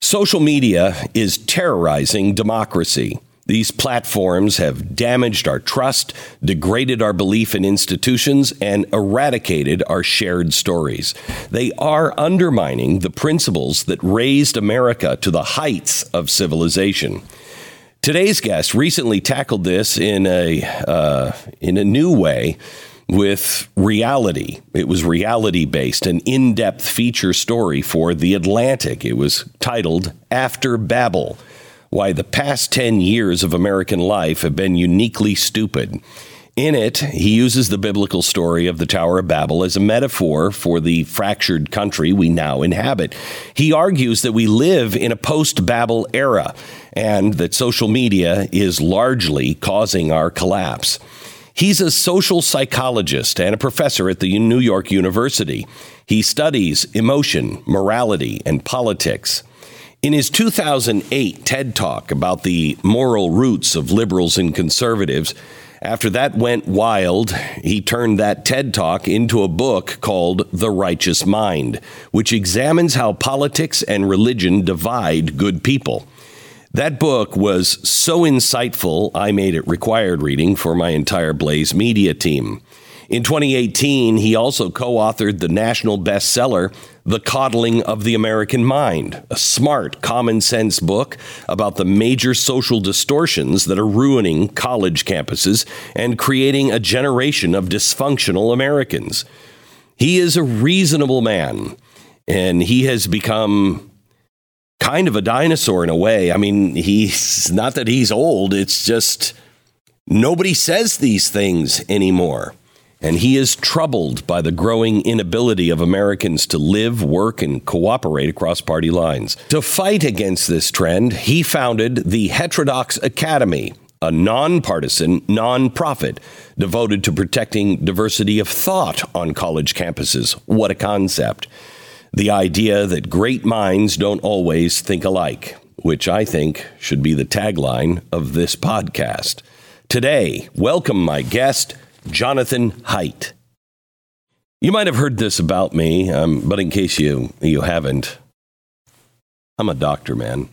Social media is terrorizing democracy. These platforms have damaged our trust, degraded our belief in institutions, and eradicated our shared stories. They are undermining the principles that raised America to the heights of civilization. Today's guest recently tackled this in a uh, in a new way with reality. It was reality based, an in depth feature story for The Atlantic. It was titled After Babel why the past 10 years of American life have been uniquely stupid. In it, he uses the biblical story of the Tower of Babel as a metaphor for the fractured country we now inhabit. He argues that we live in a post Babel era and that social media is largely causing our collapse. He's a social psychologist and a professor at the New York University. He studies emotion, morality, and politics. In his 2008 TED Talk about the moral roots of liberals and conservatives, after that went wild, he turned that TED Talk into a book called The Righteous Mind, which examines how politics and religion divide good people. That book was so insightful, I made it required reading for my entire Blaze Media team. In 2018, he also co authored the national bestseller, The Coddling of the American Mind, a smart, common sense book about the major social distortions that are ruining college campuses and creating a generation of dysfunctional Americans. He is a reasonable man, and he has become kind of a dinosaur in a way. I mean, he's not that he's old, it's just nobody says these things anymore and he is troubled by the growing inability of Americans to live, work, and cooperate across party lines. To fight against this trend, he founded the Heterodox Academy, a nonpartisan nonprofit devoted to protecting diversity of thought on college campuses. What a concept! The idea that great minds don't always think alike, which I think should be the tagline of this podcast. Today, welcome my guest, Jonathan Haidt. You might have heard this about me, um, but in case you, you haven't, I'm a doctor, man.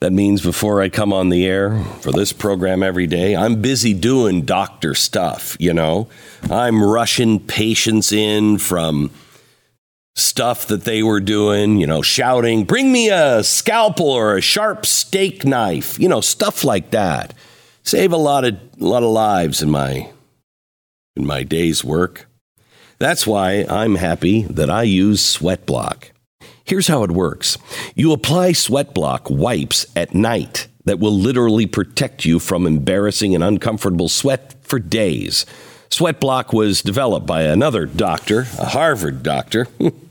That means before I come on the air for this program every day, I'm busy doing doctor stuff, you know? I'm rushing patients in from stuff that they were doing, you know, shouting, bring me a scalpel or a sharp steak knife, you know, stuff like that. Save a lot of, a lot of lives in my in my day's work. That's why I'm happy that I use Sweatblock. Here's how it works you apply Sweatblock wipes at night that will literally protect you from embarrassing and uncomfortable sweat for days. Sweatblock was developed by another doctor, a Harvard doctor,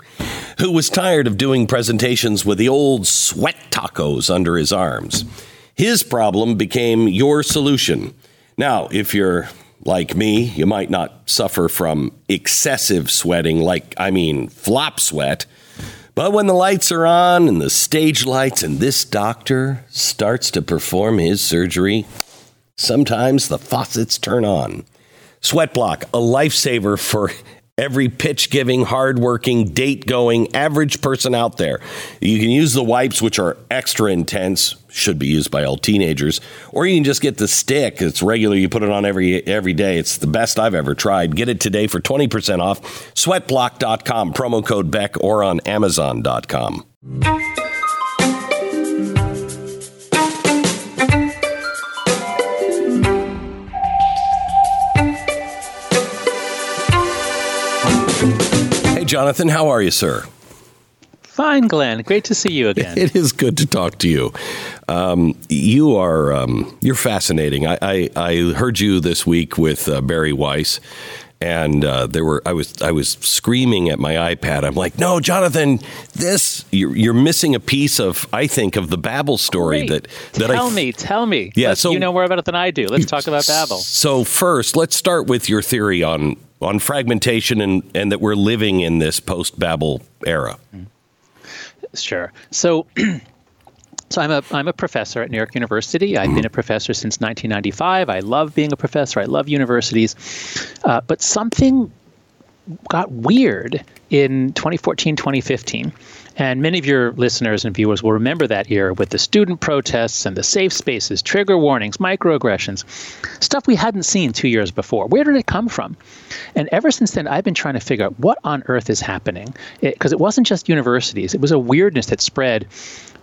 who was tired of doing presentations with the old sweat tacos under his arms. His problem became your solution. Now, if you're like me, you might not suffer from excessive sweating, like, I mean, flop sweat. But when the lights are on and the stage lights, and this doctor starts to perform his surgery, sometimes the faucets turn on. Sweat block, a lifesaver for every pitch giving, hard-working, date going, average person out there. You can use the wipes, which are extra intense, should be used by all teenagers, or you can just get the stick. It's regular. You put it on every every day. It's the best I've ever tried. Get it today for 20% off. Sweatblock.com, promo code Beck, or on Amazon.com. Jonathan. How are you, sir? Fine, Glenn. Great to see you again. It is good to talk to you. Um, you are um, you're fascinating. I, I, I, heard you this week with uh, Bari Weiss, and uh, there were I was I was screaming at my iPad. I'm like, no, Jonathan, this you're, you're missing a piece of I think of the Babel story Great. that that tell I me, tell me. Yeah, Let's- so- you know more about it than I do. Let's talk about Babel. So first, let's start with your theory on on fragmentation and and that we're living in this post Babel era. Sure. So, so I'm a I'm a professor at New York University. I've been a professor since 1995. I love being a professor. I love universities, uh, but something got weird in 2014, 2015. And many of your listeners and viewers will remember that year with the student protests and the safe spaces, trigger warnings, microaggressions, stuff we hadn't seen two years before. Where did it come from? And ever since then, I've been trying to figure out what on earth is happening. Because it, wasn't just universities, it was a weirdness that spread.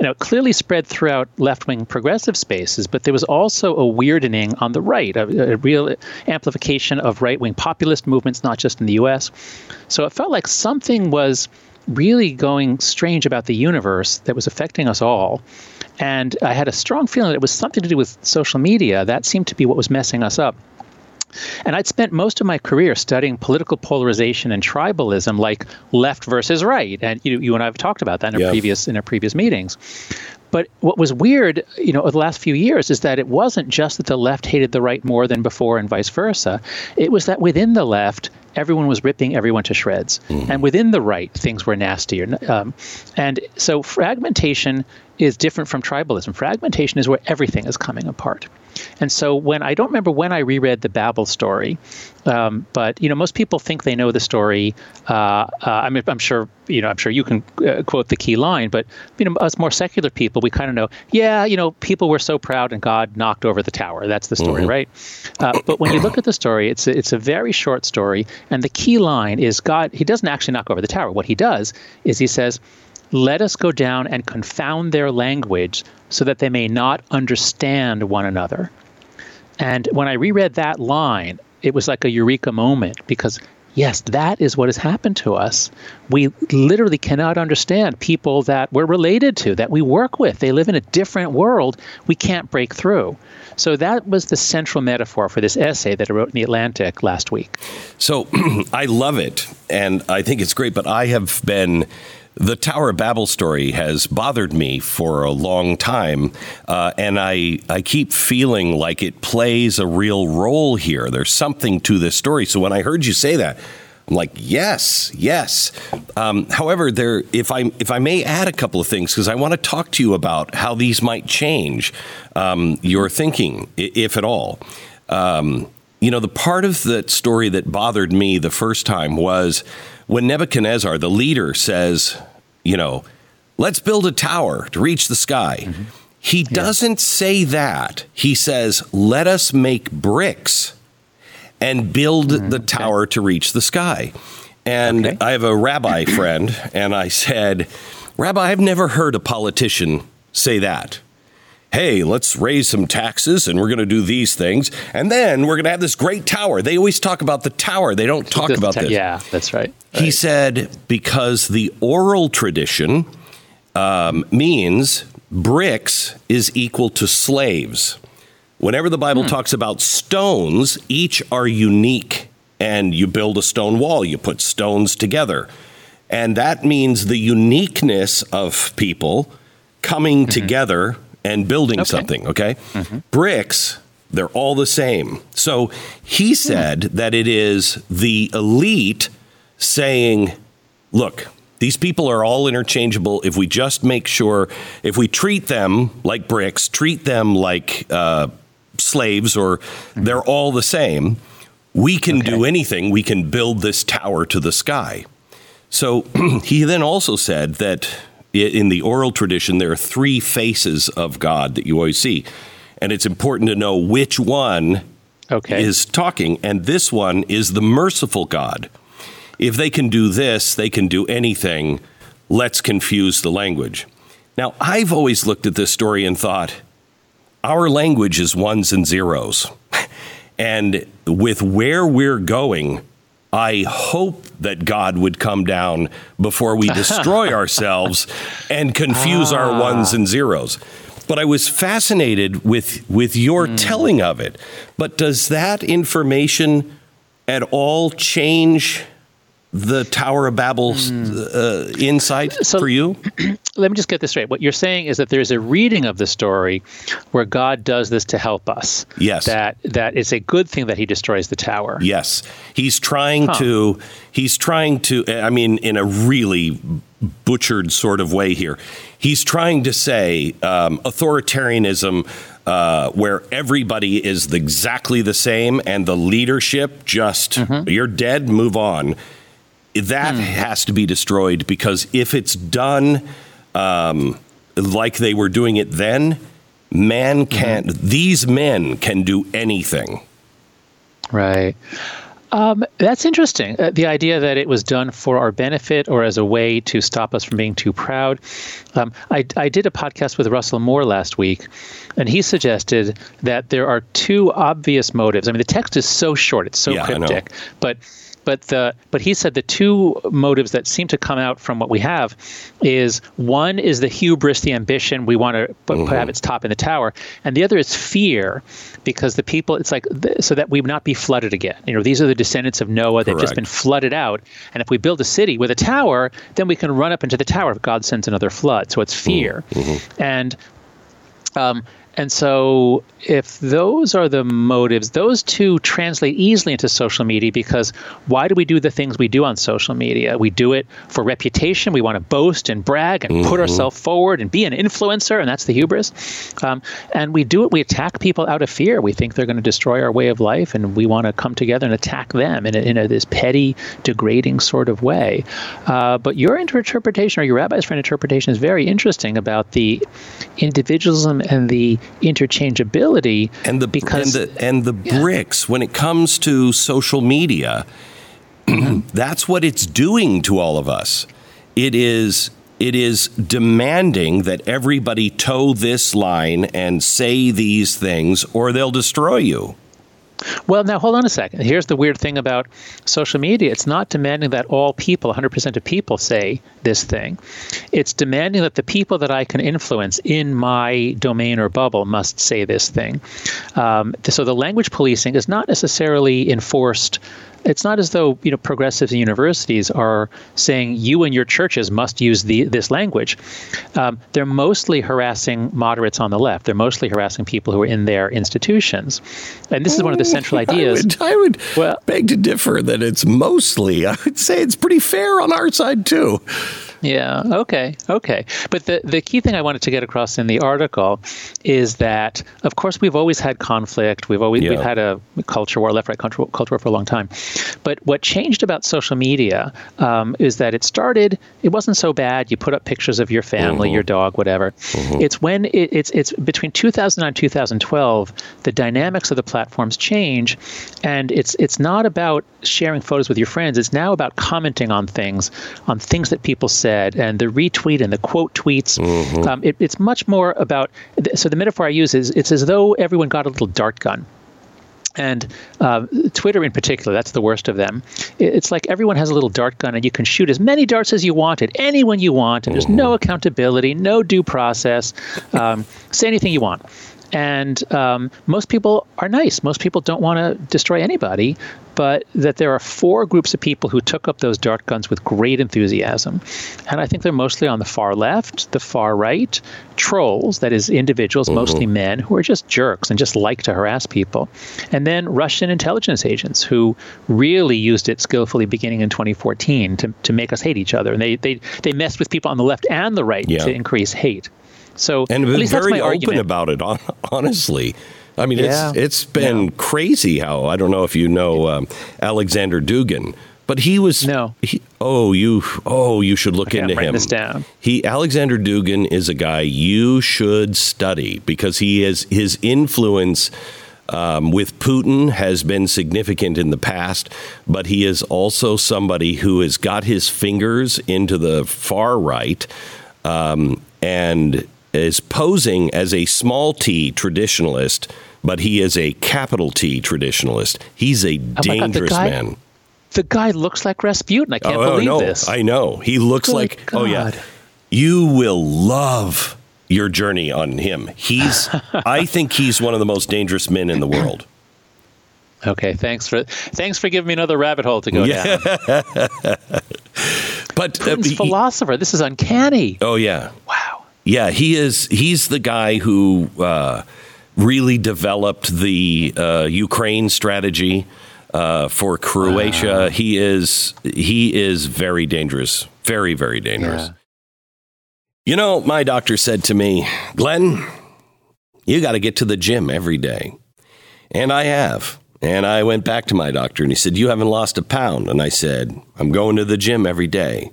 You know, it clearly spread throughout left wing progressive spaces, but there was also a weirdening on the right, a, a real amplification of right wing populist movements, not just in the US. So it felt like something was really going strange about the universe that was affecting us all. And I had a strong feeling that it was something to do with social media. That seemed to be what was messing us up. And I'd spent most of my career studying political polarization and tribalism, like left versus right. And you, you and I have talked about that in our previous in our previous meetings. But what was weird, you know, over the last few years is that it wasn't just that the left hated the right more than before and vice versa. It was that within the left, everyone was ripping everyone to shreds. And within the right, things were nastier. Um, and so fragmentation is different from tribalism. Fragmentation is where everything is coming apart. And so when I don't remember when I reread the Babel story, um, but you know most people think they know the story. Uh, uh, I mean, I'm sure you know. I'm sure you can uh, quote the key line, but you know, us more secular people, we kind of know. Yeah, you know, people were so proud, and God knocked over the tower. That's the story, right? Uh, but when you look at the story, it's a, it's a very short story, and the key line is God. He doesn't actually knock over the tower. What he does is he says, "Let us go down and confound their language, so that they may not understand one another." And when I reread that line, it was like a eureka moment because, yes, that is what has happened to us. We literally cannot understand people that we're related to, that we work with. They live in a different world. We can't break through. So that was the central metaphor for this essay that I wrote in The Atlantic last week. So I love it, and I think it's great. But I have been. The Tower of Babel story has bothered me for a long time, uh, and I I keep feeling like it plays a real role here. There's something to this story. So when I heard you say that, I'm like, yes, yes. Um, however, there, if I if I may add a couple of things, because I want to talk to you about how these might change um, your thinking, if at all. Um, you know, the part of that story that bothered me the first time was when Nebuchadnezzar, the leader, says, you know, let's build a tower to reach the sky. Mm-hmm. He doesn't say that. He says, let us make bricks and build mm-hmm. the tower to reach the sky. And Okay. I have a rabbi friend, and I said, Rabbi, I've never heard a politician say that. Hey, let's raise some taxes and we're going to do these things. And then we're going to have this great tower. They always talk about the tower. They don't talk This- about this. Yeah, that's right. He said because the oral tradition um, means bricks is equal to slaves. Whenever the Bible talks about stones, each are unique. And you build a stone wall, you put stones together. And that means the uniqueness of people coming together and building Okay. something, okay? Mm-hmm. Bricks, they're all the same. So he hmm. said that it is the elite saying, look, these people are all interchangeable. If we just make sure, if we treat them like bricks, treat them like uh, slaves, or mm-hmm. they're all the same, we can do anything. We can build this tower to the sky. So he then also said that in the oral tradition, there are three faces of God that you always see. And it's important to know which one Okay. is talking, and this one is the merciful God. If they can do this, they can do anything. Let's confuse the language. Now, I've always looked at this story and thought, our language is ones and zeros. And with where we're going, I hope that God would come down before we destroy ourselves and confuse our ah. ones and zeros. But I was fascinated with with your hmm. telling of it. But does that information at all change the Tower of Babel's uh, insight So- for you? Let me just get this straight. What you're saying is that there's a reading of the story where God does this to help us. Yes. That that it's a good thing that he destroys the tower. Yes, he's trying to. He's trying to. I mean, in a really butchered sort of way here. He's trying to say um, authoritarianism, uh, where everybody is exactly the same, and the leadership just you're dead, move on. That has to be destroyed because if it's done um, like they were doing it then, man can't. These men can do anything. Right. Um, that's interesting. Uh, the idea that it was done for our benefit or as a way to stop us from being too proud. Um, I, I did a podcast with Russell Moore last week, and he suggested that there are two obvious motives. I mean, the text is so short; it's so Yeah, I know. cryptic, but. But the but he said the two motives that seem to come out from what we have is one is the hubris, the ambition we want to put, have mm-hmm. its top in the tower, and the other is fear, because the people it's like th- so that we would not be flooded again. You know, these are the descendants of Noah. They've just been flooded out, and if we build a city with a tower, then we can run up into the tower if God sends another flood. So it's fear, mm-hmm. Mm-hmm. and um, and so, if those are the motives, those two translate easily into social media because why do we do the things we do on social media? We do it for reputation. We want to boast and brag and put ourselves forward and be an influencer, and that's the hubris. Um, and we do it, we attack people out of fear. We think they're going to destroy our way of life, and we want to come together and attack them in, a, in a, this petty, degrading sort of way. Uh, but your interpretation, or your rabbi's friend interpretation, is very interesting about the individualism and the interchangeability and the because and the, and the bricks when it comes to social media that's what it's doing to all of us. It is it is demanding that everybody toe this line and say these things or they'll destroy you Well, now hold on a second. Here's the weird thing about social media it's not demanding that all people, 100% of people, say this thing. It's demanding that the people that I can influence in my domain or bubble must say this thing. Um, so the language policing is not necessarily enforced. It's not as though you know progressives and universities are saying you and your churches must use the, this language. Um, they're mostly harassing moderates on the left. They're mostly harassing people who are in their institutions, and this is one of the central ideas. I would, I would Well- beg to differ that it's mostly I would say it's pretty fair on our side too Yeah. Okay. Okay. But the the key thing I wanted to get across in the article is that, of course, we've always had conflict. We've always Yeah. we've had a culture war, left right culture, culture war for a long time. But what changed about social media um, is that it started. It wasn't so bad. You put up pictures of your family, your dog, whatever. It's when it, it's it's between 2009 and 2012. The dynamics of the platforms change, and it's it's not about sharing photos with your friends. It's now about commenting on things, on things that people said, and the retweet and the quote tweets. Um, it, it's much more about. So the metaphor I use is it's as though everyone got a little dart gun. And uh, Twitter, in particular, that's the worst of them. It's like everyone has a little dart gun, and you can shoot as many darts as you want at anyone you want, and there's no accountability, no due process. Um, say anything you want. And um, most people are nice. Most people don't want to destroy anybody, but that there are four groups of people who took up those dart guns with great enthusiasm. And I think they're mostly on the far left, the far right, trolls, that is, individuals, mostly men, who are just jerks and just like to harass people. And then Russian intelligence agents who really used it skillfully beginning in 2014 to, to make us hate each other. And they, they, they messed with people on the left and the right Yeah. to increase hate. So and at been least that's very my open argument. about it. Honestly, I mean, Yeah. it's it's been crazy how I don't know if you know um, Alexander Dugin, but he was No. He, oh, you oh you should look Okay, I'm into writing him. this down. He Alexander Dugin is a guy you should study because he is his influence. Um, with Putin has been significant in the past, but he is also somebody who has got his fingers into the far right um, and is posing as a small t traditionalist, but he is a capital T traditionalist. He's a Oh my God, dangerous guy- man. The guy looks like Rasputin. I can't oh believe no, this. I know. He looks Good like oh yeah. You will love your journey on him. He's I think he's one of the most dangerous men in the world. Okay, thanks for thanks for giving me another rabbit hole to go yeah. down. but Putin's uh, philosopher, this is uncanny. Oh yeah, wow. Yeah, he is. He's the guy who uh, really developed the uh, Ukraine strategy uh, for Croatia. He is he is very dangerous, very very dangerous. Yeah. You know, my doctor said to me, Glenn, you got to get to the gym every day, and I have. And I went back to my doctor and he said, You haven't lost a pound. And I said, I'm going to the gym every day.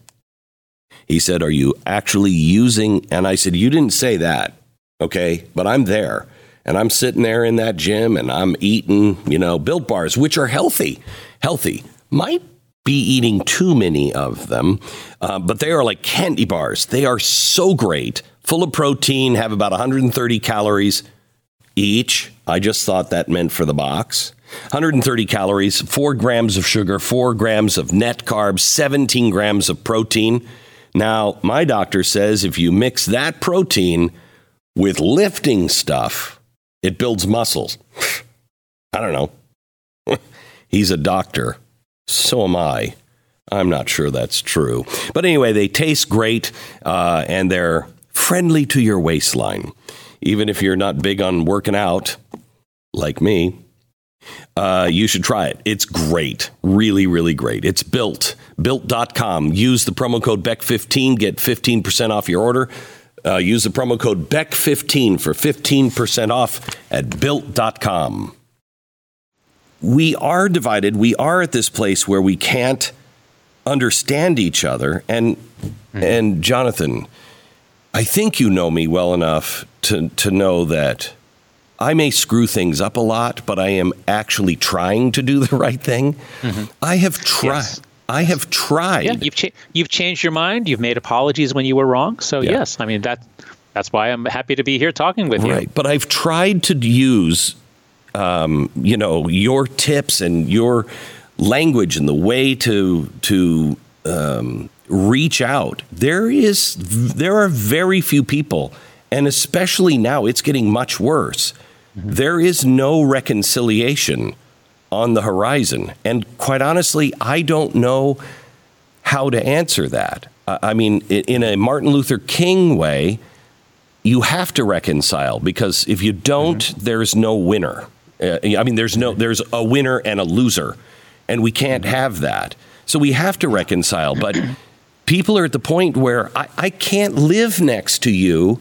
He said, Are you actually using? And I said, You didn't say that. Okay. But I'm there and I'm sitting there in that gym and I'm eating, you know, built bars, which are healthy, healthy. Might be eating too many of them, uh, but they are like candy bars. They are so great, full of protein, have about 130 calories each. I just thought that meant for the box. 130 calories, 4 grams of sugar, 4 grams of net carbs, 17 grams of protein. Now, my doctor says if you mix that protein with lifting stuff, it builds muscles. I don't know. He's a doctor. So am I. I'm not sure that's true. But anyway, they taste great uh, and they're friendly to your waistline. Even if you're not big on working out, like me, uh, you should try it. It's great. Really, really great. It's built. Built.com. Use the promo code BECK15, get 15% off your order. Uh, use the promo code BECK15 for 15% off at built.com. We are divided. We are at this place where we can't understand each other. And, mm-hmm. and Jonathan, I think you know me well enough to, to know that I may screw things up a lot, but I am actually trying to do the right thing. Mm-hmm. I have tried. Yes. I have tried. Yeah, you've cha- you've changed your mind. You've made apologies when you were wrong. So yeah. yes, I mean that that's why I'm happy to be here talking with you. Right, but I've tried to use, um, you know, your tips and your language and the way to to um, reach out. There is there are very few people, and especially now, it's getting much worse Mm-hmm. There is no reconciliation on the horizon. And quite honestly, I don't know how to answer that. I mean, in a Martin Luther King way, you have to reconcile because if you don't, mm-hmm. there's no winner. Uh, I mean, there's no there's a winner and a loser, and we can't mm-hmm. have that. So we have to reconcile. But people are at the point where I, I can't live next to you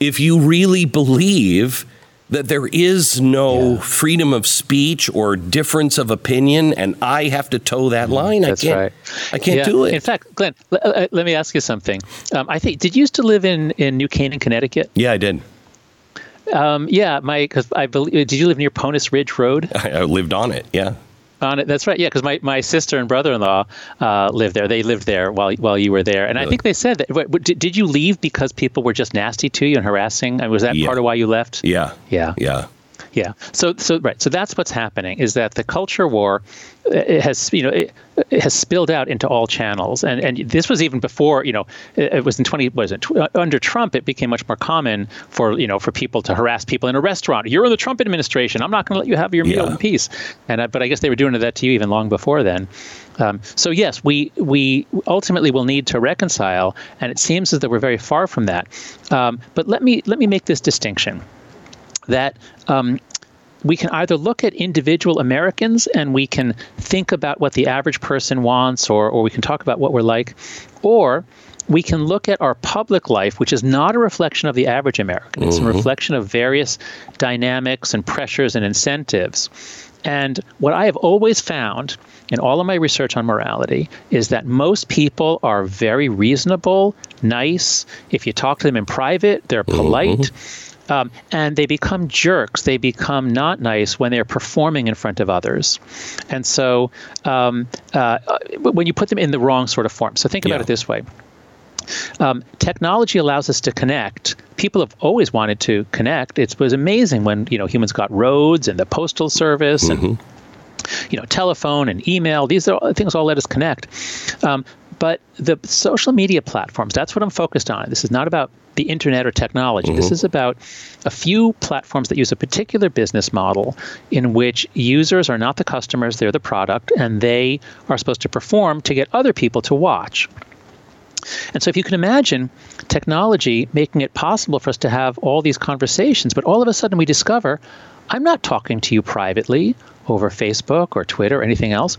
if you really believe that there is no yeah. freedom of speech or difference of opinion, and I have to toe that mm, line. That's I can't, right. I can't yeah. do it. In fact, Glenn, l- uh, let me ask you something. Um, I think did you used to live in in New Canaan, Connecticut? Yeah, I did. Um, yeah, my because I believe. Did you live near Ponus Ridge Road? I, I lived on it. Yeah. On it. That's right. Yeah, because my, my sister and brother-in-law uh, lived there. They lived there while while you were there, and really? I think they said that. What, did, did you leave because people were just nasty to you and harassing? And was that yeah. part of why you left? Yeah. Yeah. Yeah. Yeah. So so right. So that's what's happening is that the culture war it has you know it, it, has spilled out into all channels. And and this was even before you know it, it was in 20 was it uh, under Trump it became much more common for you know for people to harass people in a restaurant. You're in the Trump administration. I'm not going to let you have your meal yeah. in peace. And uh, but I guess they were doing that to you even long before then. Um, so yes we we ultimately will need to reconcile and it seems as though we're very far from that. Um, but let me let me make this distinction that um, we can either look at individual Americans and we can think about what the average person wants, or, or we can talk about what we're like, or we can look at our public life, which is not a reflection of the average American. It's mm-hmm. a reflection of various dynamics and pressures and incentives. And what I have always found in all of my research on morality is that most people are very reasonable, nice. If you talk to them in private, they're mm-hmm. polite. Mm-hmm um, and they become jerks. They become not nice when they're performing in front of others. And so um, uh, when you put them in the wrong sort of form. So think about yeah. it this way. Um, technology allows us to connect. People have always wanted to connect. It was amazing when you know humans got roads and the postal service mm-hmm. and you know telephone and email. These are things all let us connect. Um, But the social media platforms, that's what I'm focused on. This is not about the internet or technology. Mm-hmm. This is about a few platforms that use a particular business model in which users are not the customers, they're the product, and they are supposed to perform to get other people to watch. And so, if you can imagine technology making it possible for us to have all these conversations, but all of a sudden we discover I'm not talking to you privately over Facebook or Twitter or anything else.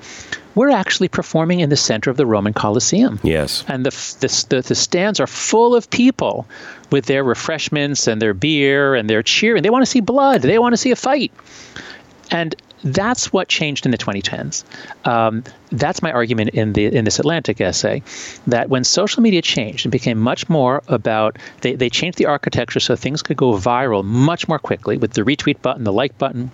We're actually performing in the center of the Roman Colosseum. Yes. And the, the, the, the stands are full of people with their refreshments and their beer and their cheering. They want to see blood, they want to see a fight. And that's what changed in the 2010s. Um, that's my argument in the in this Atlantic essay, that when social media changed and became much more about they, they changed the architecture so things could go viral much more quickly with the retweet button, the like button,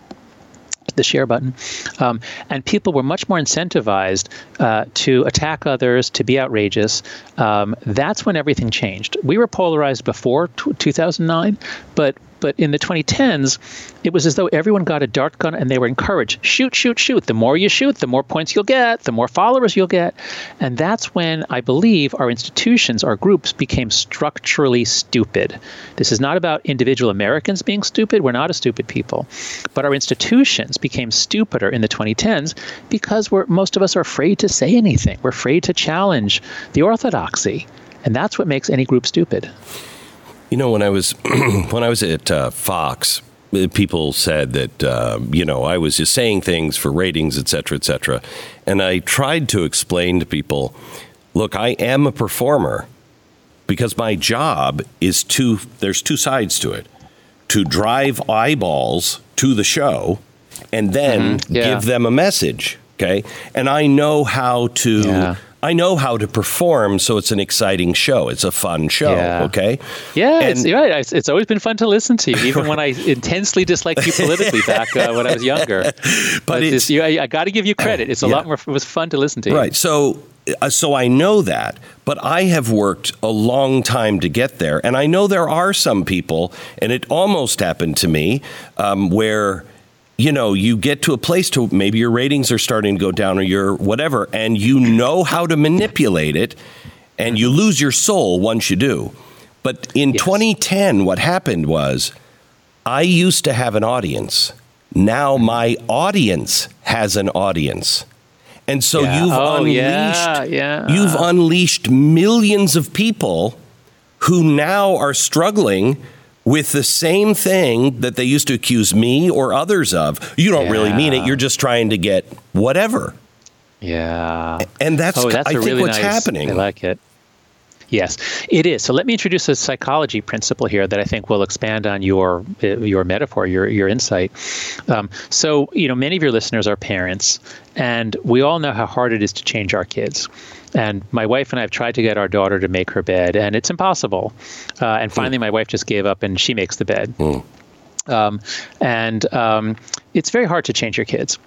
the share button. Um, and people were much more incentivized uh, to attack others, to be outrageous. Um, that's when everything changed. We were polarized before t- 2009, but but in the 2010s, it was as though everyone got a dart gun and they were encouraged shoot, shoot, shoot. The more you shoot, the more points you'll get, the more followers you'll get. And that's when I believe our institutions, our groups became structurally stupid. This is not about individual Americans being stupid. We're not a stupid people. But our institutions became stupider in the 2010s because we're, most of us are afraid to say anything. We're afraid to challenge the orthodoxy. And that's what makes any group stupid. You know, when I was when I was at uh, Fox, uh, people said that uh, you know I was just saying things for ratings, et cetera, et cetera, and I tried to explain to people, look, I am a performer because my job is to there's two sides to it to drive eyeballs to the show and then mm-hmm. yeah. give them a message okay and i know how to yeah. I know how to perform, so it's an exciting show. It's a fun show. Yeah. Okay. Yeah, and, it's, right. It's, it's, always been fun to listen to, you, even when I intensely disliked you politically back uh, when I was younger. But, but it's, you, I, I got to give you credit. It's a yeah. lot more. It was fun to listen to. Right. So. Uh, so I know that, but I have worked a long time to get there, and I know there are some people, and it almost happened to me, um, where you know, you get to a place to maybe your ratings are starting to go down or your whatever, and you know how to manipulate it, and you lose your soul once you do. But in yes. 2010, what happened was I used to have an audience. Now my audience has an audience. And so yeah. you've oh, unleashed yeah, yeah. you've unleashed millions of people who now are struggling with the same thing that they used to accuse me or others of. You don't yeah. really mean it. You're just trying to get whatever. Yeah. And that's, oh, that's I think really what's nice, happening. I like it. Yes, it is. So let me introduce a psychology principle here that I think will expand on your your metaphor, your your insight. Um, so you know, many of your listeners are parents, and we all know how hard it is to change our kids. And my wife and I have tried to get our daughter to make her bed, and it's impossible. Uh, and finally, mm. my wife just gave up, and she makes the bed. Mm. Um, and um, it's very hard to change your kids.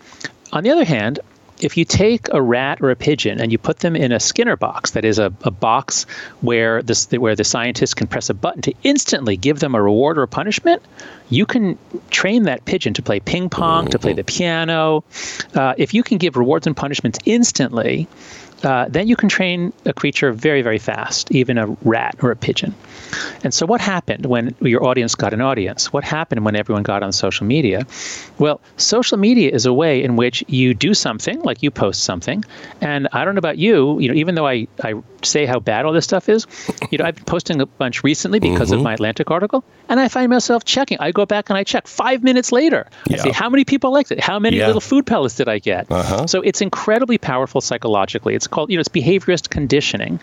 On the other hand, if you take a rat or a pigeon and you put them in a Skinner box, that is a, a box where this where the scientists can press a button to instantly give them a reward or a punishment, you can train that pigeon to play ping pong, to play the piano. Uh, if you can give rewards and punishments instantly, uh, then you can train a creature very, very fast, even a rat or a pigeon. And so, what happened when your audience got an audience? What happened when everyone got on social media? Well, social media is a way in which you do something, like you post something. And I don't know about you, you know, even though I, I say how bad all this stuff is, you know, I've been posting a bunch recently because mm-hmm. of my Atlantic article, and I find myself checking. I go back and I check five minutes later. Yeah. I see how many people liked it, how many yeah. little food pellets did I get. Uh-huh. So it's incredibly powerful psychologically. It's called, you know, it's behaviorist conditioning.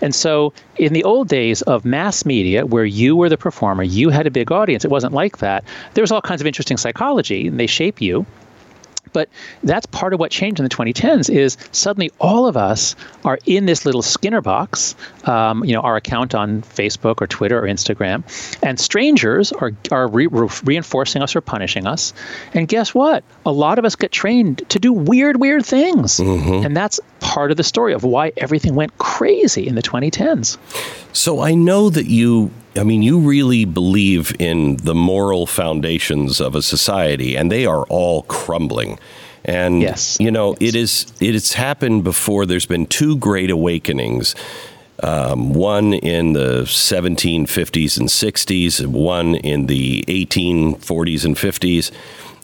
And so in the old days of mass media, where you were the performer, you had a big audience, it wasn't like that. There was all kinds of interesting psychology, and they shape you. But that's part of what changed in the 2010s is suddenly all of us are in this little Skinner box, um, you know, our account on Facebook or Twitter or Instagram, and strangers are, are re- reinforcing us or punishing us. And guess what? A lot of us get trained to do weird, weird things. Mm-hmm. And that's part of the story of why everything went crazy in the 2010s. So I know that you I mean, you really believe in the moral foundations of a society, and they are all crumbling. And yes. you know, yes. it is it has happened before. There's been two great awakenings. Um, one in the 1750s and 60s, one in the 1840s and 50s,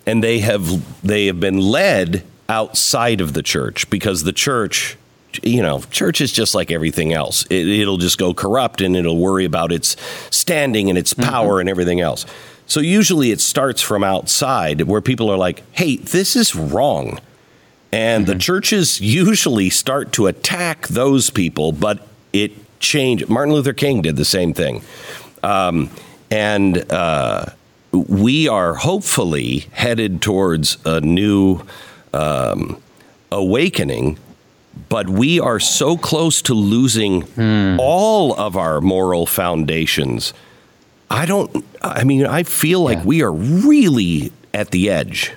and they have they have been led outside of the church because the church you know, church is just like everything else. It, will just go corrupt and it'll worry about its standing and its power mm-hmm. and everything else. So usually it starts from outside where people are like, hey, this is wrong. And mm-hmm. the churches usually start to attack those people, but it changed. Martin Luther King did the same thing. Um, and uh, we are hopefully headed towards a new um, awakening but we are so close to losing mm. all of our moral foundations. I don't, I mean, I feel like yeah. we are really at the edge.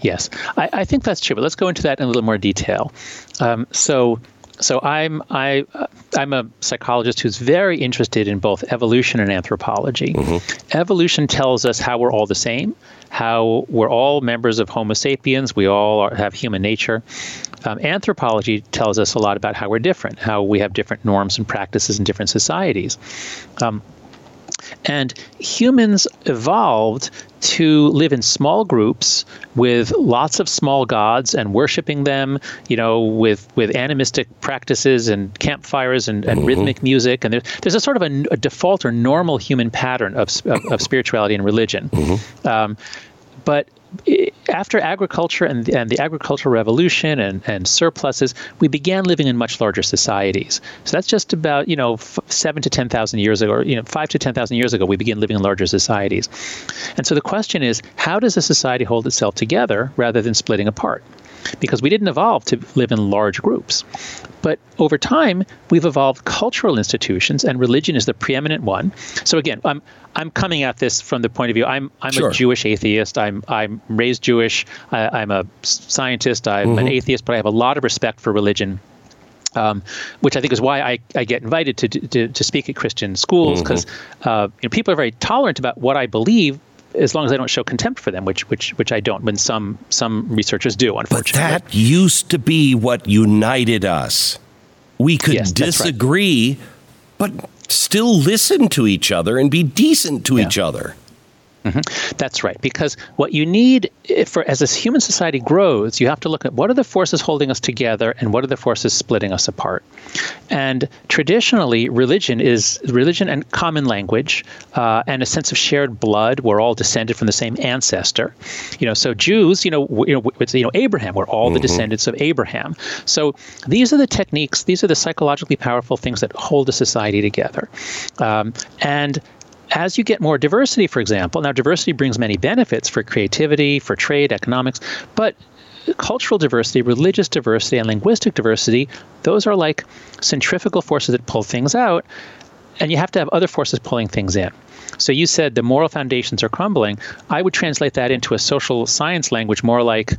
Yes, I, I, think that's true. But let's go into that in a little more detail. Um, so, so I'm I uh, I'm a psychologist who's very interested in both evolution and anthropology. Mm-hmm. Evolution tells us how we're all the same, how we're all members of Homo sapiens, we all are, have human nature. Um, anthropology tells us a lot about how we're different, how we have different norms and practices in different societies. Um, and humans evolved to live in small groups with lots of small gods and worshiping them, you know, with, with animistic practices and campfires and, and mm-hmm. rhythmic music. And there, there's a sort of a, a, default or normal human pattern of, of, of spirituality and religion. Mm-hmm. Um, but after agriculture and, and the agricultural revolution and, and surpluses, we began living in much larger societies. So that's just about, you know, f- seven to 10,000 years ago, or, you know, five to 10,000 years ago, we began living in larger societies. And so the question is, how does a society hold itself together rather than splitting apart? Because we didn't evolve to live in large groups. But over time, we've evolved cultural institutions, and religion is the preeminent one. So again, I'm I'm coming at this from the point of view. I'm I'm sure. a Jewish atheist. I'm I'm raised Jewish. I, am a scientist. I'm mm-hmm. an atheist, but I have a lot of respect for religion. Um, which I think is why I, I get invited to, to, to speak at Christian schools because mm-hmm. uh, you know, people are very tolerant about what I believe, as long as I don't show contempt for them, which which which I don't. When some some researchers do, unfortunately. But that used to be what united us. We could yes, disagree, right. but still listen to each other and be decent to yeah. each other. Mm-hmm. That's right. Because what you need for as a human society grows, you have to look at what are the forces holding us together and what are the forces splitting us apart. And traditionally, religion is religion and common language uh, and a sense of shared blood. We're all descended from the same ancestor. You know, so Jews, you know, you know, you know Abraham. We're all mm-hmm. the descendants of Abraham. So these are the techniques. These are the psychologically powerful things that hold a society together. Um, and as you get more diversity, for example, now diversity brings many benefits for creativity, for trade, economics, but cultural diversity, religious diversity, and linguistic diversity, those are like centrifugal forces that pull things out, and you have to have other forces pulling things in. So you said the moral foundations are crumbling. I would translate that into a social science language more like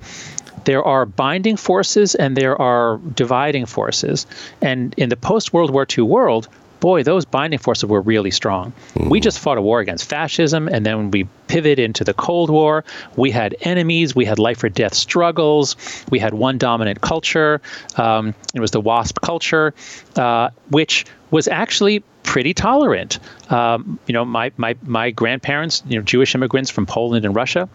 there are binding forces and there are dividing forces. And in the post World War II world, boy, those binding forces were really strong. Mm. We just fought a war against fascism, and then we pivot into the Cold War. We had enemies, we had life or death struggles, we had one dominant culture. Um, it was the WASP culture, uh, which was actually pretty tolerant. Um, you know, my, my, my grandparents, you know, Jewish immigrants from Poland and Russia,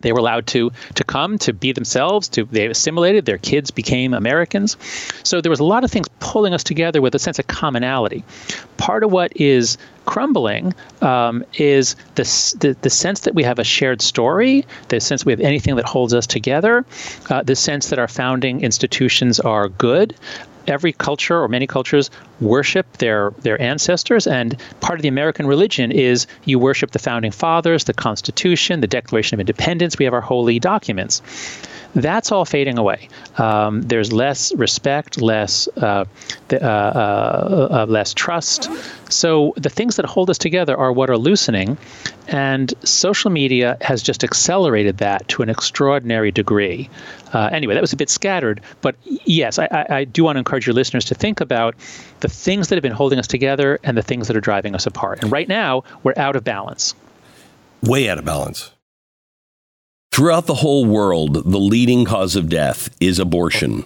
they were allowed to to come to be themselves. To they assimilated. Their kids became Americans. So there was a lot of things pulling us together with a sense of commonality. Part of what is crumbling um, is the, the, the sense that we have a shared story, the sense we have anything that holds us together, uh, the sense that our founding institutions are good, every culture or many cultures worship their their ancestors and part of the American religion is you worship the founding fathers, the Constitution, the Declaration of Independence. We have our holy documents. That's all fading away. Um, there's less respect, less uh, uh, uh, uh, less trust. So the things that hold us together are what are loosening, and social media has just accelerated that to an extraordinary degree. Uh, anyway, that was a bit scattered, but yes, I, I, do want to encourage your listeners to think about the things that have been holding us together and the things that are driving us apart. And right now, we're out of balance. Way out of balance. Throughout the whole world, the leading cause of death is abortion.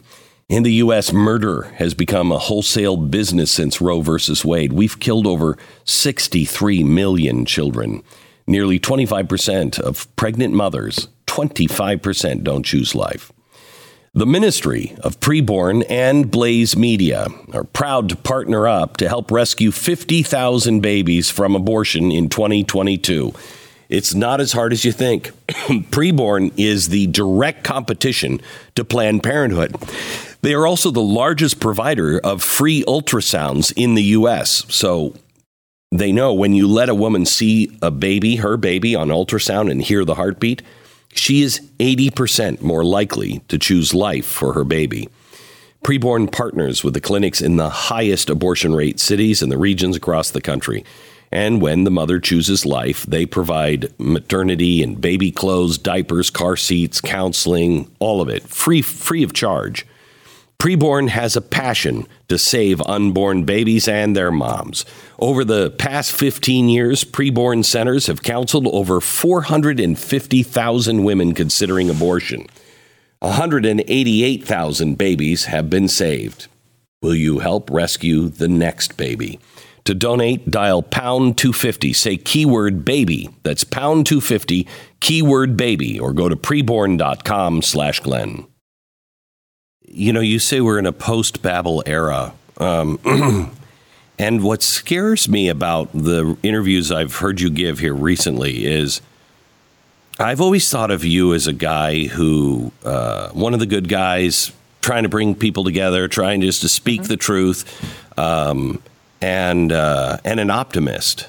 In the U.S., murder has become a wholesale business since Roe versus Wade. We've killed over 63 million children. Nearly 25% of pregnant mothers, 25% don't choose life. The Ministry of Preborn and Blaze Media are proud to partner up to help rescue 50,000 babies from abortion in 2022. It's not as hard as you think. Preborn is the direct competition to Planned Parenthood. They are also the largest provider of free ultrasounds in the U.S. So they know when you let a woman see a baby, her baby, on ultrasound and hear the heartbeat, she is 80% more likely to choose life for her baby. Preborn partners with the clinics in the highest abortion rate cities and the regions across the country. And when the mother chooses life, they provide maternity and baby clothes, diapers, car seats, counseling, all of it, free free of charge. Preborn has a passion to save unborn babies and their moms. Over the past 15 years, preborn centers have counseled over 450,000 women considering abortion. 188,000 babies have been saved. Will you help rescue the next baby? To donate, dial pound 250. Say keyword baby. That's pound 250, keyword baby, or go to preborn.com slash Glenn you know, you say we're in a post Babel era. Um, and what scares me about the interviews I've heard you give here recently is I've always thought of you as a guy who, uh, one of the good guys, trying to bring people together, trying just to speak mm-hmm. the truth, um, and uh, and an optimist.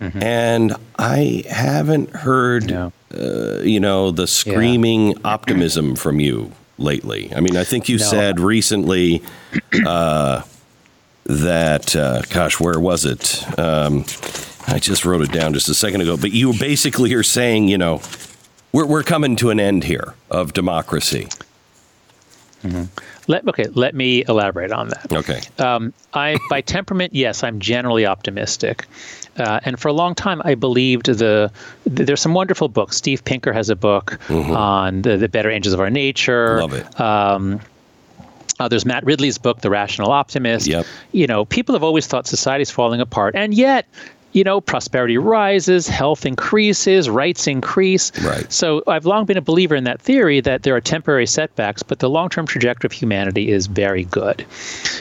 Mm-hmm. And I haven't heard, uh, you know, the screaming yeah. optimism from you lately. I mean, I think you no. said recently uh, that, uh, gosh, where was it? Um, I just wrote it down just a second ago. But you basically are saying, you know, we're, we're coming to an end here of democracy. Mm-hmm. Let, okay, let me elaborate on that. Okay. Um, I, by temperament, yes, I'm generally optimistic. Uh, and for a long time, I believed the, the, there's some wonderful books. Steve Pinker has a book mm-hmm. on the, the better angels of our nature. Love it. Um, uh, there's Matt Ridley's book, The Rational Optimist. Yep. You know, people have always thought society's falling apart, and yet you know, prosperity rises, health increases, rights increase. Right. So I've long been a believer in that theory that there are temporary setbacks, but the long-term trajectory of humanity is very good.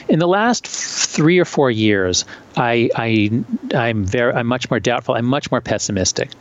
In the last three or four years, I, I I'm very I'm much more doubtful. I'm much more pessimistic.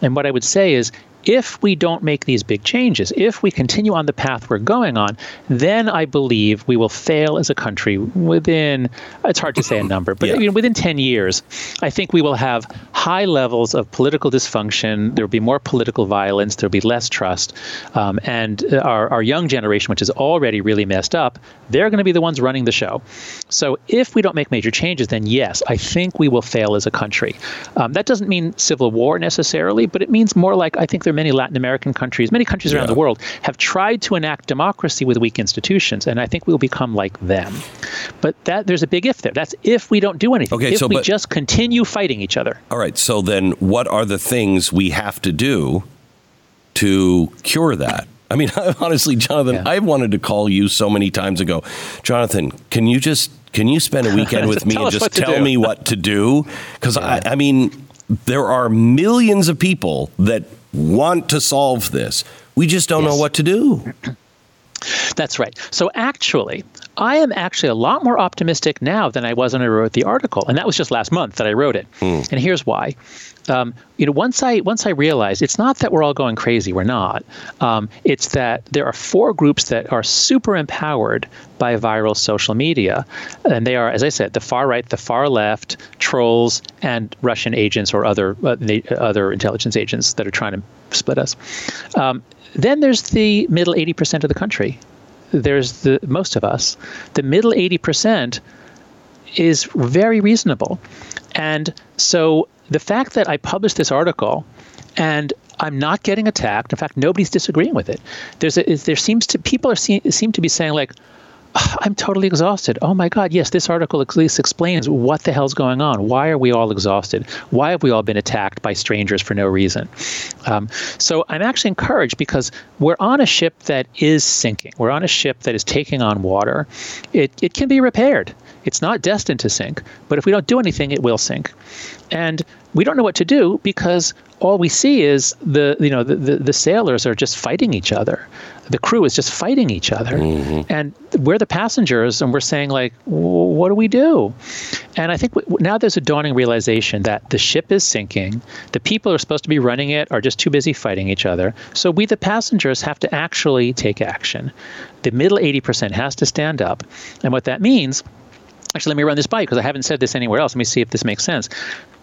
And what I would say is if we don't make these big changes, if we continue on the path we're going on, then I believe we will fail as a country within, it's hard to say a number, but yeah. you know, within 10 years, I think we will have high levels of political dysfunction. There will be more political violence. There will be less trust. Um, and our, our young generation, which is already really messed up, they're going to be the ones running the show. So if we don't make major changes, then yes, I think we will fail as a country. Um, that doesn't mean civil war necessarily, but it means more like I think there many Latin American countries, many countries around the world, have tried to enact democracy with weak institutions, and I think we'll become like them. But that there's a big if there. That's if we don't do anything. Okay, if so we but, just continue fighting each other. All right. So then, what are the things we have to do to cure that? I mean, honestly, Jonathan, yeah. I wanted to call you so many times ago. Jonathan, can you just can you spend a weekend with me and just tell me what to do? Because yeah. I, I mean, there are millions of people that want to solve this. We just don't yes. know what to do. That's right. So actually, I am actually a lot more optimistic now than I was when I wrote the article, and that was just last month that I wrote it. Mm. And here's why. Um, you know, once I once I realized it's not that we're all going crazy. We're not. Um, it's that there are four groups that are super empowered by viral social media, and they are, as I said, the far right, the far left, trolls, and Russian agents or other uh, other intelligence agents that are trying to split us. Um, then there's the middle 80% of the country there's the most of us. The middle 80% is very reasonable. And so the fact that I published this article and I'm not getting attacked. In fact, nobody's disagreeing with it. There's a, there seems to people are seem to be saying like, I'm totally exhausted. Oh my God, yes, this article at least explains what the hell's going on. Why are we all exhausted? Why have we all been attacked by strangers for no reason? Um, so I'm actually encouraged because we're on a ship that is sinking. We're on a ship that is taking on water. It, it can be repaired. It's not destined to sink, but if we don't do anything, it will sink. And we don't know what to do because all we see is the you know the, the, the, sailors are just fighting each other. The crew is just fighting each other. Mm-hmm. and we're the passengers and we're saying like what do we do? And i think w- now there's a dawning realization that the ship is sinking. The people are supposed to be running it are just too busy fighting each other. So we the passengers have to actually take action. The middle 80% has to stand up. And what that means actually let me run this by you because i haven't said this anywhere else let me see if this makes sense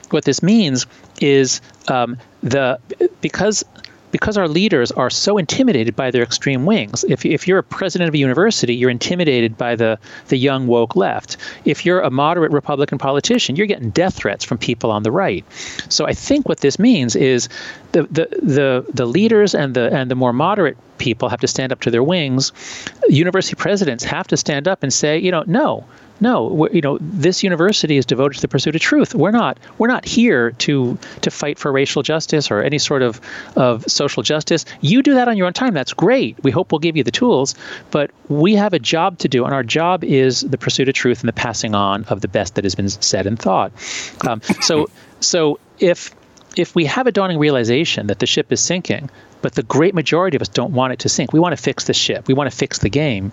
what this means is um, the because because our leaders are so intimidated by their extreme wings. If, if you're a president of a university, you're intimidated by the, the young woke left. If you're a moderate Republican politician, you're getting death threats from people on the right. So I think what this means is the, the, the, the leaders and the, and the more moderate people have to stand up to their wings. University presidents have to stand up and say, you know, no, no, you know, this university is devoted to the pursuit of truth. We're not. We're not here to to fight for racial justice or any sort of of social justice. You do that on your own time. That's great. We hope we'll give you the tools, but we have a job to do, and our job is the pursuit of truth and the passing on of the best that has been said and thought. Um, so, so if if we have a dawning realization that the ship is sinking, but the great majority of us don't want it to sink. We want to fix the ship. We want to fix the game.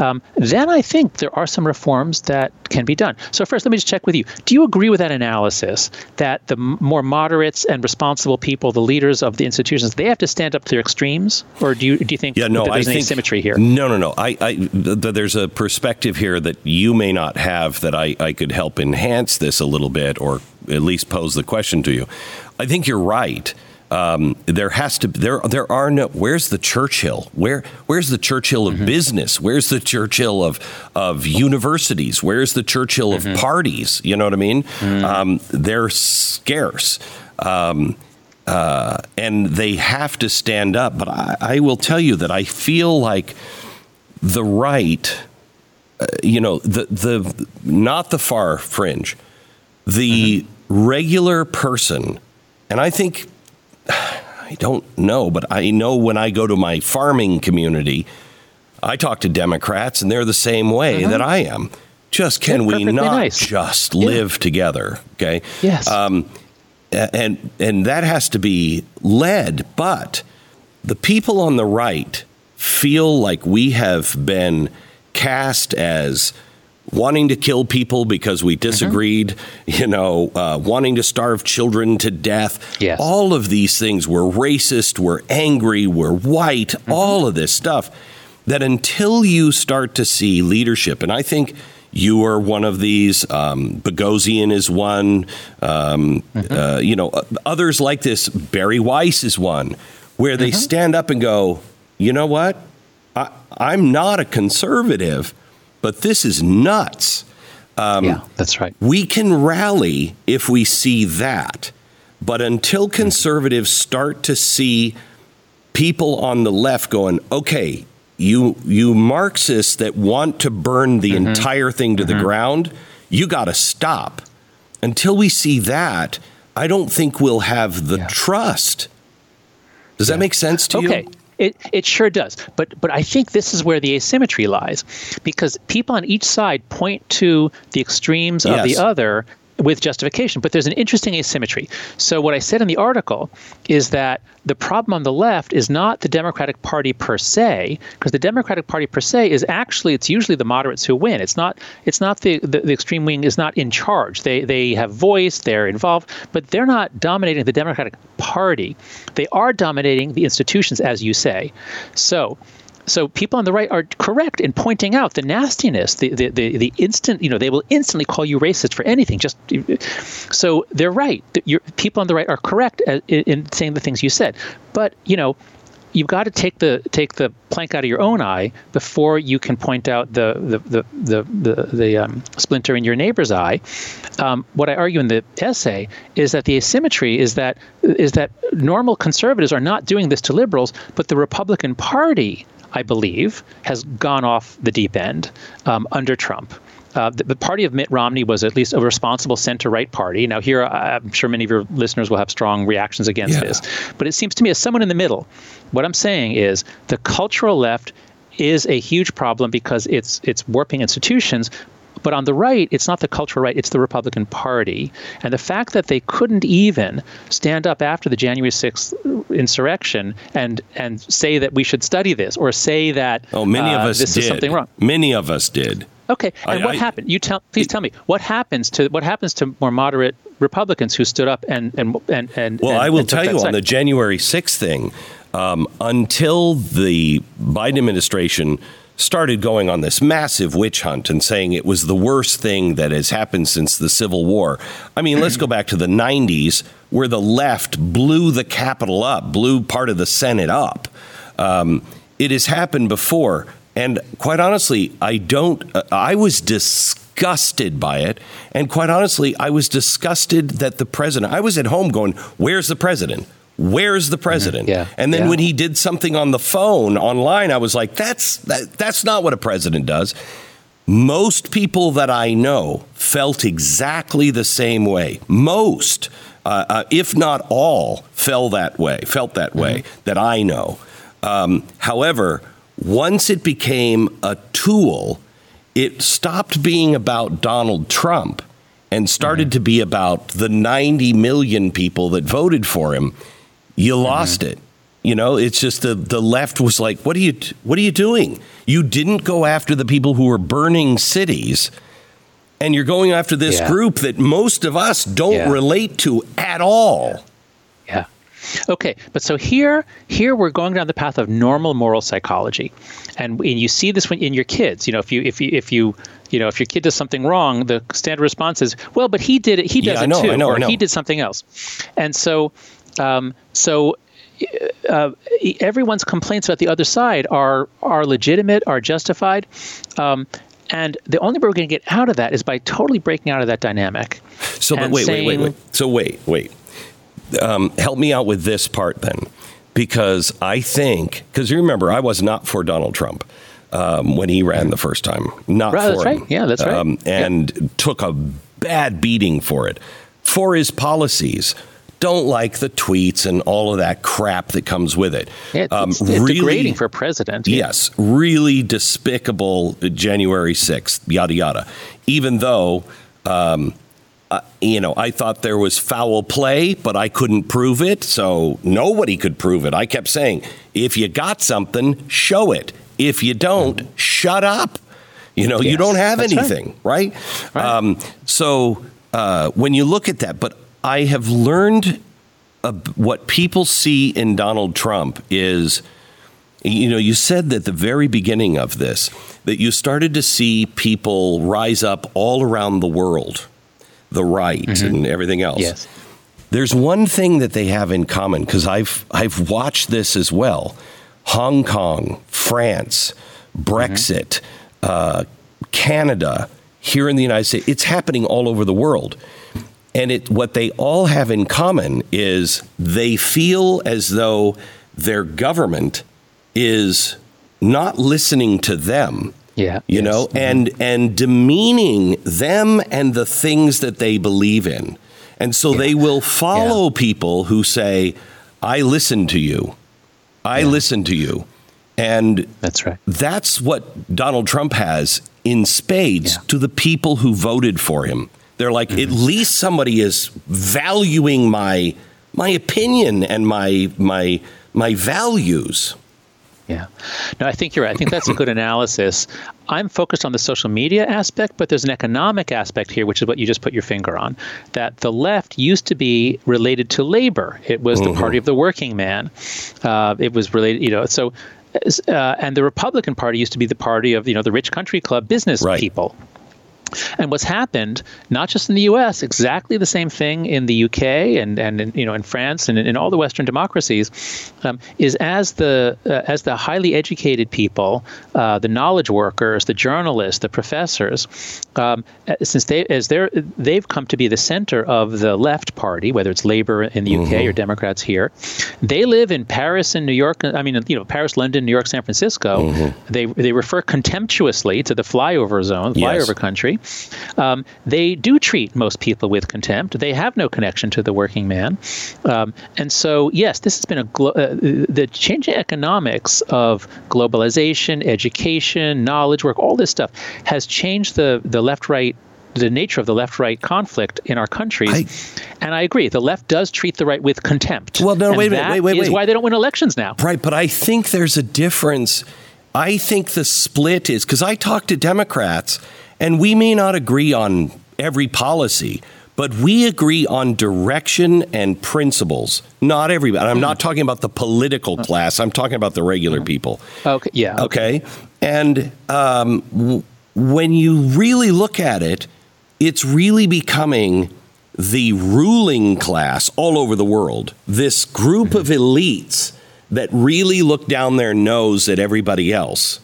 Um, then I think there are some reforms that can be done. So first, let me just check with you. Do you agree with that analysis that the more moderates and responsible people, the leaders of the institutions, they have to stand up to their extremes, or do you do you think yeah, no, there's I an think, asymmetry here? No, no, no. I, I th- there's a perspective here that you may not have that I, I could help enhance this a little bit, or at least pose the question to you. I think you're right um, there has to be there there are no where's the Churchill where where's the Churchill of mm-hmm. business where's the Churchill of of universities where's the Churchill mm-hmm. of parties you know what I mean mm-hmm. um, they're scarce um, uh, and they have to stand up but I, I, will tell you that I feel like the right uh, you know the the not the far fringe the mm-hmm. regular person and I think I don't know, but I know when I go to my farming community, I talk to Democrats and they're the same way mm-hmm. that I am. Just can we not nice. just yeah. live together? Okay. Yes. Um, and and that has to be led, but the people on the right feel like we have been cast as wanting to kill people because we disagreed, mm-hmm. you know, uh, wanting to starve children to death. Yes. All of these things. We're racist, we're angry, we're white, mm-hmm. all of this stuff. That until you start to see leadership, and I think you are one of these. Um, is one. Um, mm-hmm. uh, you know, others like this. Bari Weiss is one, where they mm-hmm. stand up and go, you know what? I, I'm not a conservative but this is nuts. Um, yeah, that's right. We can rally if we see that. But until conservatives start to see people on the left going, okay, you you Marxists that want to burn the mm-hmm. entire thing to mm-hmm. the ground, you got to stop. Until we see that, I don't think we'll have the yeah. trust. Does yeah. that make sense to okay. you? Okay. It, it sure does. But, but I think this is where the asymmetry lies because people on each side point to the extremes yes. of the other with justification. But there's an interesting asymmetry. So, what I said in the article is that the problem on the left is not the Democratic Party per se, because the Democratic Party per se is actually it's usually the moderates who win. It's not it's not the, the, the extreme wing is not in charge. They they have voice, they're involved, but they're not dominating the Democratic Party. They are dominating the institutions, as you say. So so people on the right are correct in pointing out the nastiness, the, the, the, the, instant, you know, they will instantly call you racist for anything. Just so they're right. Your, people on the right are correct in, in saying the things you said. But you know, you've got to take the take the plank out of your own eye before you can point out the the the the, the, the um, splinter in your neighbor's eye. Um, what I argue in the essay is that the asymmetry is that is that normal conservatives are not doing this to liberals, but the Republican Party I believe, has gone off the deep end um, under Trump. Uh, the, the, party of Mitt Romney was at least a responsible center right party. Now, here, I'm sure many of your listeners will have strong reactions against yeah. this, but it seems to me, as someone in the middle, what I'm saying is the cultural left is a huge problem because it's it's warping institutions, but on the right, it's not the cultural right, it's the Republican Party. And the fact that they couldn't even stand up after the January 6th insurrection and, and say that we should study this or say that oh, many uh, of us this did. is something wrong. Many of us did. Okay, and I, what I, happened? You tell, please tell me what happens to what happens to more moderate Republicans who stood up and and and and. Well, and, I will tell you side. on the January 6th thing, um, until the Biden administration started going on this massive witch hunt and saying it was the worst thing that has happened since the Civil War. I mean, let's go back to the 90s where the left blew the Capitol up, blew part of the Senate up. Um, it has happened before. And quite honestly, I don't, uh, I was disgusted by it. And quite honestly, I was disgusted that the president, I was at home going, Where's the president? Where's the president? Yeah. And then yeah. when he did something on the phone online, I was like, that's that, that's not what a president does. Most people that I know felt exactly the same way. Most, uh, uh, if not all, felt that way. Felt that way mm-hmm. that I know. Um, however, once it became a tool, it stopped being about Donald Trump and started mm-hmm. to be about the 90 million people that voted for him you lost mm-hmm. it. You know, it's just the the left was like, "What are you what are you doing? You didn't go after the people who were burning cities." And you're going after this yeah. group that most of us don't yeah. relate to at all. Yeah. Okay, but so here, here we're going down the path of normal moral psychology, and, and you see this when in your kids. You know, if you if you if you you know if your kid does something wrong, the standard response is, "Well, but he did it. He does yeah, it know, too, know, or he did something else," and so um, so uh, everyone's complaints about the other side are are legitimate, are justified. Um, and the only way we're going to get out of that is by totally breaking out of that dynamic. So, but wait, saying, wait, wait, wait. So, wait, wait. Um, help me out with this part then, because I think because you remember I was not for Donald Trump. Um, when he ran the first time, not right, for that's him. Right. Yeah, that's right. Um, and yep. took a bad beating for it, for his policies don't like the tweets and all of that crap that comes with it. Yeah, um, it's, really, degrading for president. Yes, really despicable. January sixth, yada yada. Even though. Um, uh, you know, I thought there was foul play, but I couldn't prove it. So nobody could prove it. I kept saying, if you got something, show it. If you don't, mm-hmm. shut up. You know, yes, you don't have anything, right? right? right. Um, so uh, when you look at that, but I have learned uh, what people see in Donald Trump is, you know, you said at the very beginning of this that you started to see people rise up all around the world, the right mm-hmm. and everything else. Yes. There's one thing that they have in common because I've I've watched this as well. Hong Kong, France, Brexit, mm-hmm. uh, Canada, here in the United States, it's happening all over the world. And it, what they all have in common is they feel as though their government is not listening to them. Yeah. You yes. know, mm-hmm. and and demeaning them and the things that they believe in. And so yeah. they will follow yeah. people who say, I listen to you. I yeah. listen to you. And that's right. That's what Donald Trump has in spades to the people who voted for him. They're like, mm-hmm. at least somebody is valuing my my opinion and my my my values. Yeah. No, I think you're right. I think that's a good analysis. I'm focused on the social media aspect, but there's an economic aspect here, which is what you just put your finger on. That the left used to be related to labor. It was mm-hmm. the party of the working man. Uh, it was related, you know, so, uh, and the Republican Party used to be the party of, you know, the rich country club business right. people And what's happened, not just in the U.S., exactly the same thing in the U.K. and and in, you know in France and in all the Western democracies, um, is as the uh, as the highly educated people, uh, the knowledge workers, the journalists, the professors, um, uh, since they as they're they've come to be the center of the left party, whether it's Labour in the U.K. Mm-hmm. or Democrats here, they live in Paris and New York. I mean, you know, Paris, London, New York, San Francisco. Mm-hmm. They they refer contemptuously to the flyover zone, flyover yes. country. Um, they do treat most people with contempt. They have no connection to the working man. Um, and so, yes, this has been a glo- uh, the changing economics of globalization, education, knowledge work, all this stuff has changed the, the left right the nature of the left right conflict in our countries. I, and I agree, the left does treat the right with contempt. Well, no, wait a minute, wait, wait, wait. Is why they don't win elections now. Right, but I think there's a difference. I think the split is because I talk to Democrats and we may not agree on every policy, but we agree on direction and principles. Not everybody. I'm not talking about the political class. I'm talking about the regular people. Okay. Yeah. Okay. okay? And um, w- when you really look at it, it's really becoming the ruling class all over the world. This group of elites that really look down their nose at everybody else,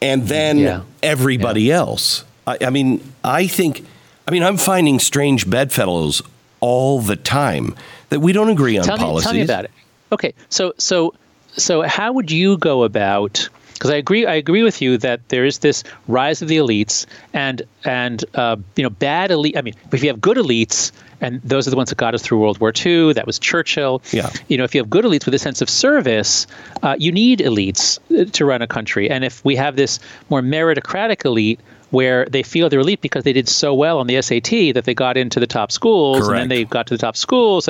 and then yeah. everybody yeah. else. I, I mean, I think, I mean, I'm finding strange bedfellows all the time that we don't agree on tell policies. Me, tell me about it. Okay, so so so how would you go about? Because I agree, I agree with you that there is this rise of the elites, and and uh, you know bad elite. I mean, if you have good elites, and those are the ones that got us through World War II. That was Churchill. Yeah. You know, if you have good elites with a sense of service, uh, you need elites uh, to run a country. And if we have this more meritocratic elite where they feel they're elite because they did so well on the SAT that they got into the top schools Correct. and then they got to the top schools.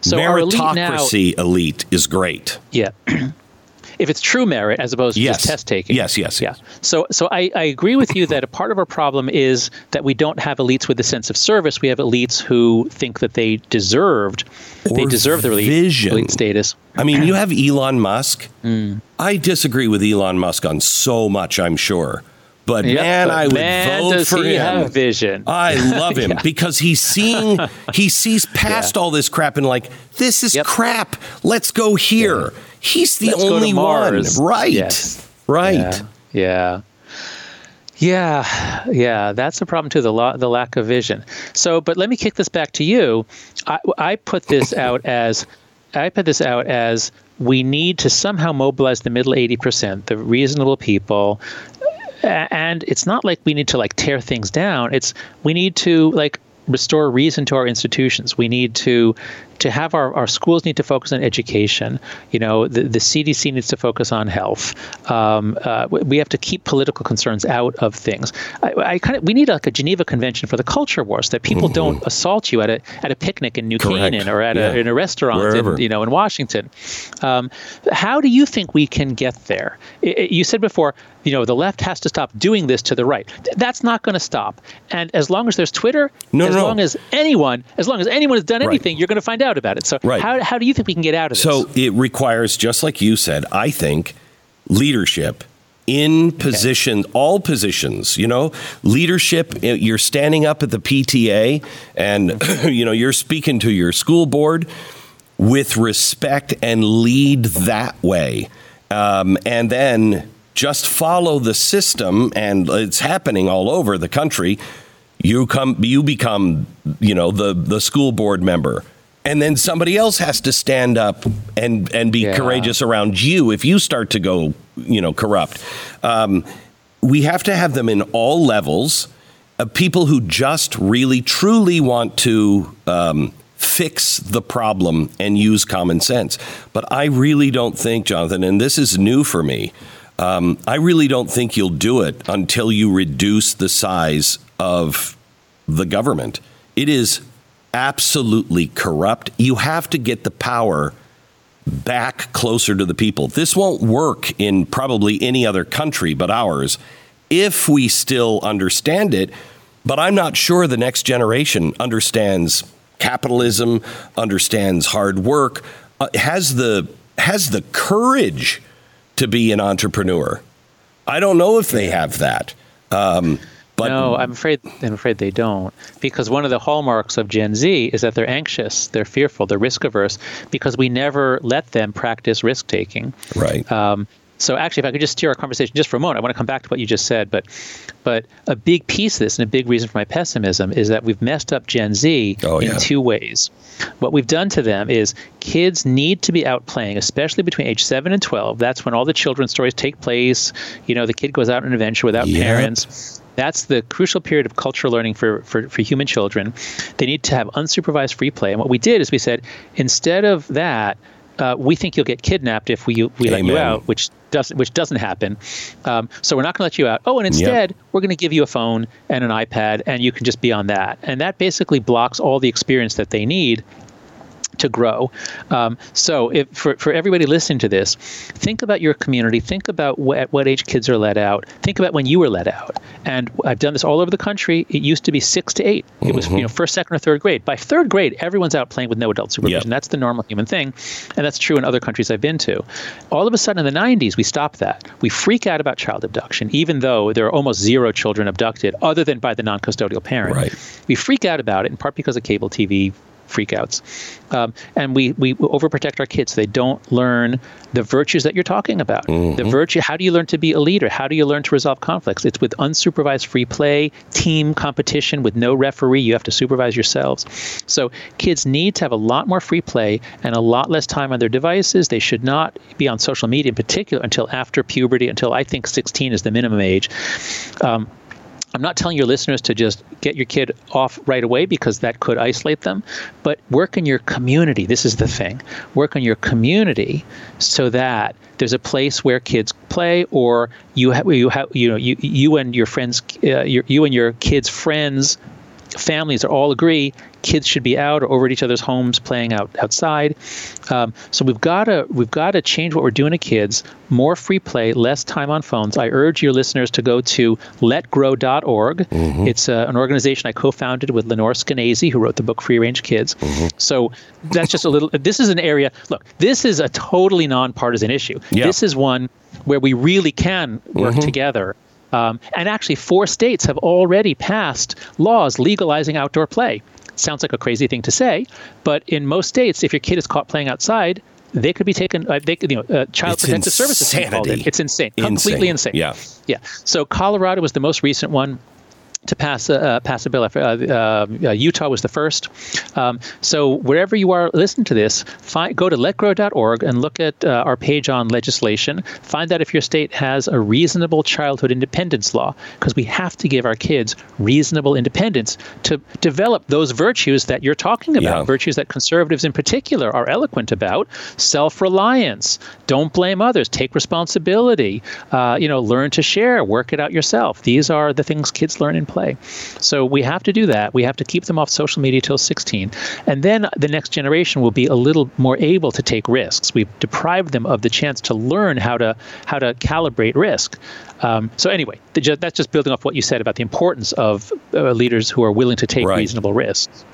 So meritocracy elite, now, elite is great. Yeah. if it's true merit as opposed to yes. just test taking. Yes, yes. Yeah. So so I, I agree with you that a part of our problem is that we don't have elites with a sense of service. We have elites who think that they deserved or they deserve the elite, elite status. I mean, you have Elon Musk. Mm. I disagree with Elon Musk on so much, I'm sure. But yep, man, but I would man, vote for him. Have vision. I love him yeah. because he's seeing he sees past yeah. all this crap and like this is yep. crap. Let's go here. Yeah. He's the Let's only one, right? Yes. Right. Yeah. Yeah, yeah, that's a problem too. The lo- the lack of vision. So, but let me kick this back to you. I, I put this out as I put this out as we need to somehow mobilize the middle 80%, the reasonable people, and it's not like we need to like tear things down. It's we need to like restore reason to our institutions. We need to to have our, our schools need to focus on education. You know, the, the CDC needs to focus on health. Um, uh, we have to keep political concerns out of things. I, I kind of we need like a Geneva Convention for the culture wars that people mm-hmm. don't assault you at a at a picnic in New Correct. Canaan or at yeah. a, in a restaurant in, you know in Washington. Um, how do you think we can get there? It, it, you said before, you know, the left has to stop doing this to the right. That's not going to stop. And as long as there's Twitter, no, as no. long as anyone, as long as anyone has done anything, right. you're going to find out about it. So right. how, how do you think we can get out of this? So it requires, just like you said, I think leadership in position, okay. all positions, you know, leadership, you're standing up at the PTA and, you know, you're speaking to your school board with respect and lead that way. Um, and then just follow the system and it's happening all over the country. You come, you become, you know, the, the school board member and then somebody else has to stand up and and be yeah. courageous around you if you start to go you know corrupt. Um, we have to have them in all levels of people who just really truly want to um, fix the problem and use common sense. But i really don't think jonathan and this is new for me um, i really don't think you'll do it until you reduce the size of the government. It is absolutely corrupt. You have to get the power back closer to the people. This won't work in probably any other country but ours if we still understand it. But I'm not sure the next generation understands capitalism, understands hard work, uh, has the has the courage to be an entrepreneur. I don't know if they have that. Um, But no, I'm afraid I'm afraid they don't because one of the hallmarks of Gen Z is that they're anxious, they're fearful, they're risk averse because we never let them practice risk taking. right. Um, so actually, if I could just steer our conversation just for a moment, I want to come back to what you just said. But, but a big piece of this and a big reason for my pessimism is that we've messed up Gen Z Oh, in yeah. two ways. What we've done to them is kids need to be out playing, especially between age seven and twelve. That's when all the children's stories take place. You know, the kid goes out on an adventure without Yep. parents. That's the crucial period of cultural learning for, for, for human children. They need to have unsupervised free play. And what we did is we said, instead of that, uh, we think you'll get kidnapped if we we let you out, which doesn't which doesn't happen. Um, so we're not going to let you out. Oh, and instead we're going to give you a phone and an iPad, and you can just be on that. And that basically blocks all the experience that they need to grow. Um, so, if, for, for everybody listening to this, think about your community. Think about wh- at what age kids are let out. Think about when you were let out. And I've done this all over the country. It used to be six to eight. It was you know first, second, or third grade. By third grade, everyone's out playing with no adult supervision. That's the normal human thing, and that's true in other countries I've been to. All of a sudden, in the 90s, we stopped that. We freak out about child abduction, even though there are almost zero children abducted, other than by the non-custodial parent. Right. We freak out about it in part because of cable TV freakouts. Um, and we, we overprotect our kids. They don't learn the virtues that you're talking about. The virtue, how do you learn to be a leader? How do you learn to resolve conflicts? It's with unsupervised free play, team competition with no referee. You have to supervise yourselves. So kids need to have a lot more free play and a lot less time on their devices. They should not be on social media in particular until after puberty, until I think 16 is the minimum age. Um, I'm not telling your listeners to just get your kid off right away because that could isolate them, but work in your community. This is the thing. Work on your community so that there's a place where kids play, or you have you have you know you you and your friends, uh, your, you and your kids' friends families are all agree kids should be out or over at each other's homes playing out outside. Um, so we've got to we've got to change what we're doing to kids. More free play, less time on phones. I urge your listeners to go to letgrow.org. It's uh, an organization I co-founded with Lenore Skenazy, who wrote the book Free Range Kids. So that's just a little. This is an area. Look, this is a totally nonpartisan issue. Yeah. This is one where we really can work together. Um, and actually, four states have already passed laws legalizing outdoor play. Sounds like a crazy thing to say, but in most states, if your kid is caught playing outside, they could be taken. Uh, they could, you know, uh, child It's protective services. insanity. it. It's insane, insane, completely insane. Yeah. yeah. So Colorado was the most recent one to pass a, uh, pass a bill. Uh, uh, uh, Utah was the first. Um, so wherever you are listening to this, find, go to letgrow.org and look at uh, our page on legislation. Find out if your state has a reasonable childhood independence law, because we have to give our kids reasonable independence to develop those virtues that you're talking about, Yeah. virtues that conservatives in particular are eloquent about: self-reliance, don't blame others, take responsibility, uh, you know, learn to share, work it out yourself. These are the things kids learn in play. So we have to do that. We have to keep them off social media till 16. And then the next generation will be a little more able to take risks. We've deprived them of the chance to learn how to how to calibrate risk. Um, so anyway, the, that's just building off what you said about the importance of uh, leaders who are willing to take Right. reasonable risks.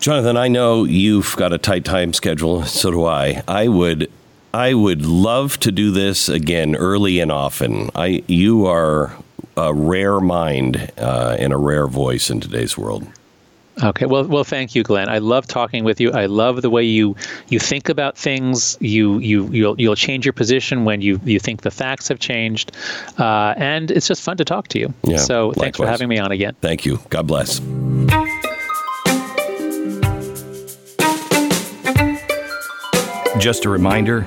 Jonathan, I know you've got a tight time schedule. So do I. I would, I would love to do this again, early and often. I, you are a rare mind uh, and a rare voice in today's world. Okay. Well, well, thank you, Glenn. I love talking with you. I love the way you you think about things. You you you'll you'll change your position when you you think the facts have changed, uh, and it's just fun to talk to you. Yeah, so thanks for having me on again. Thank you. God bless. Just a reminder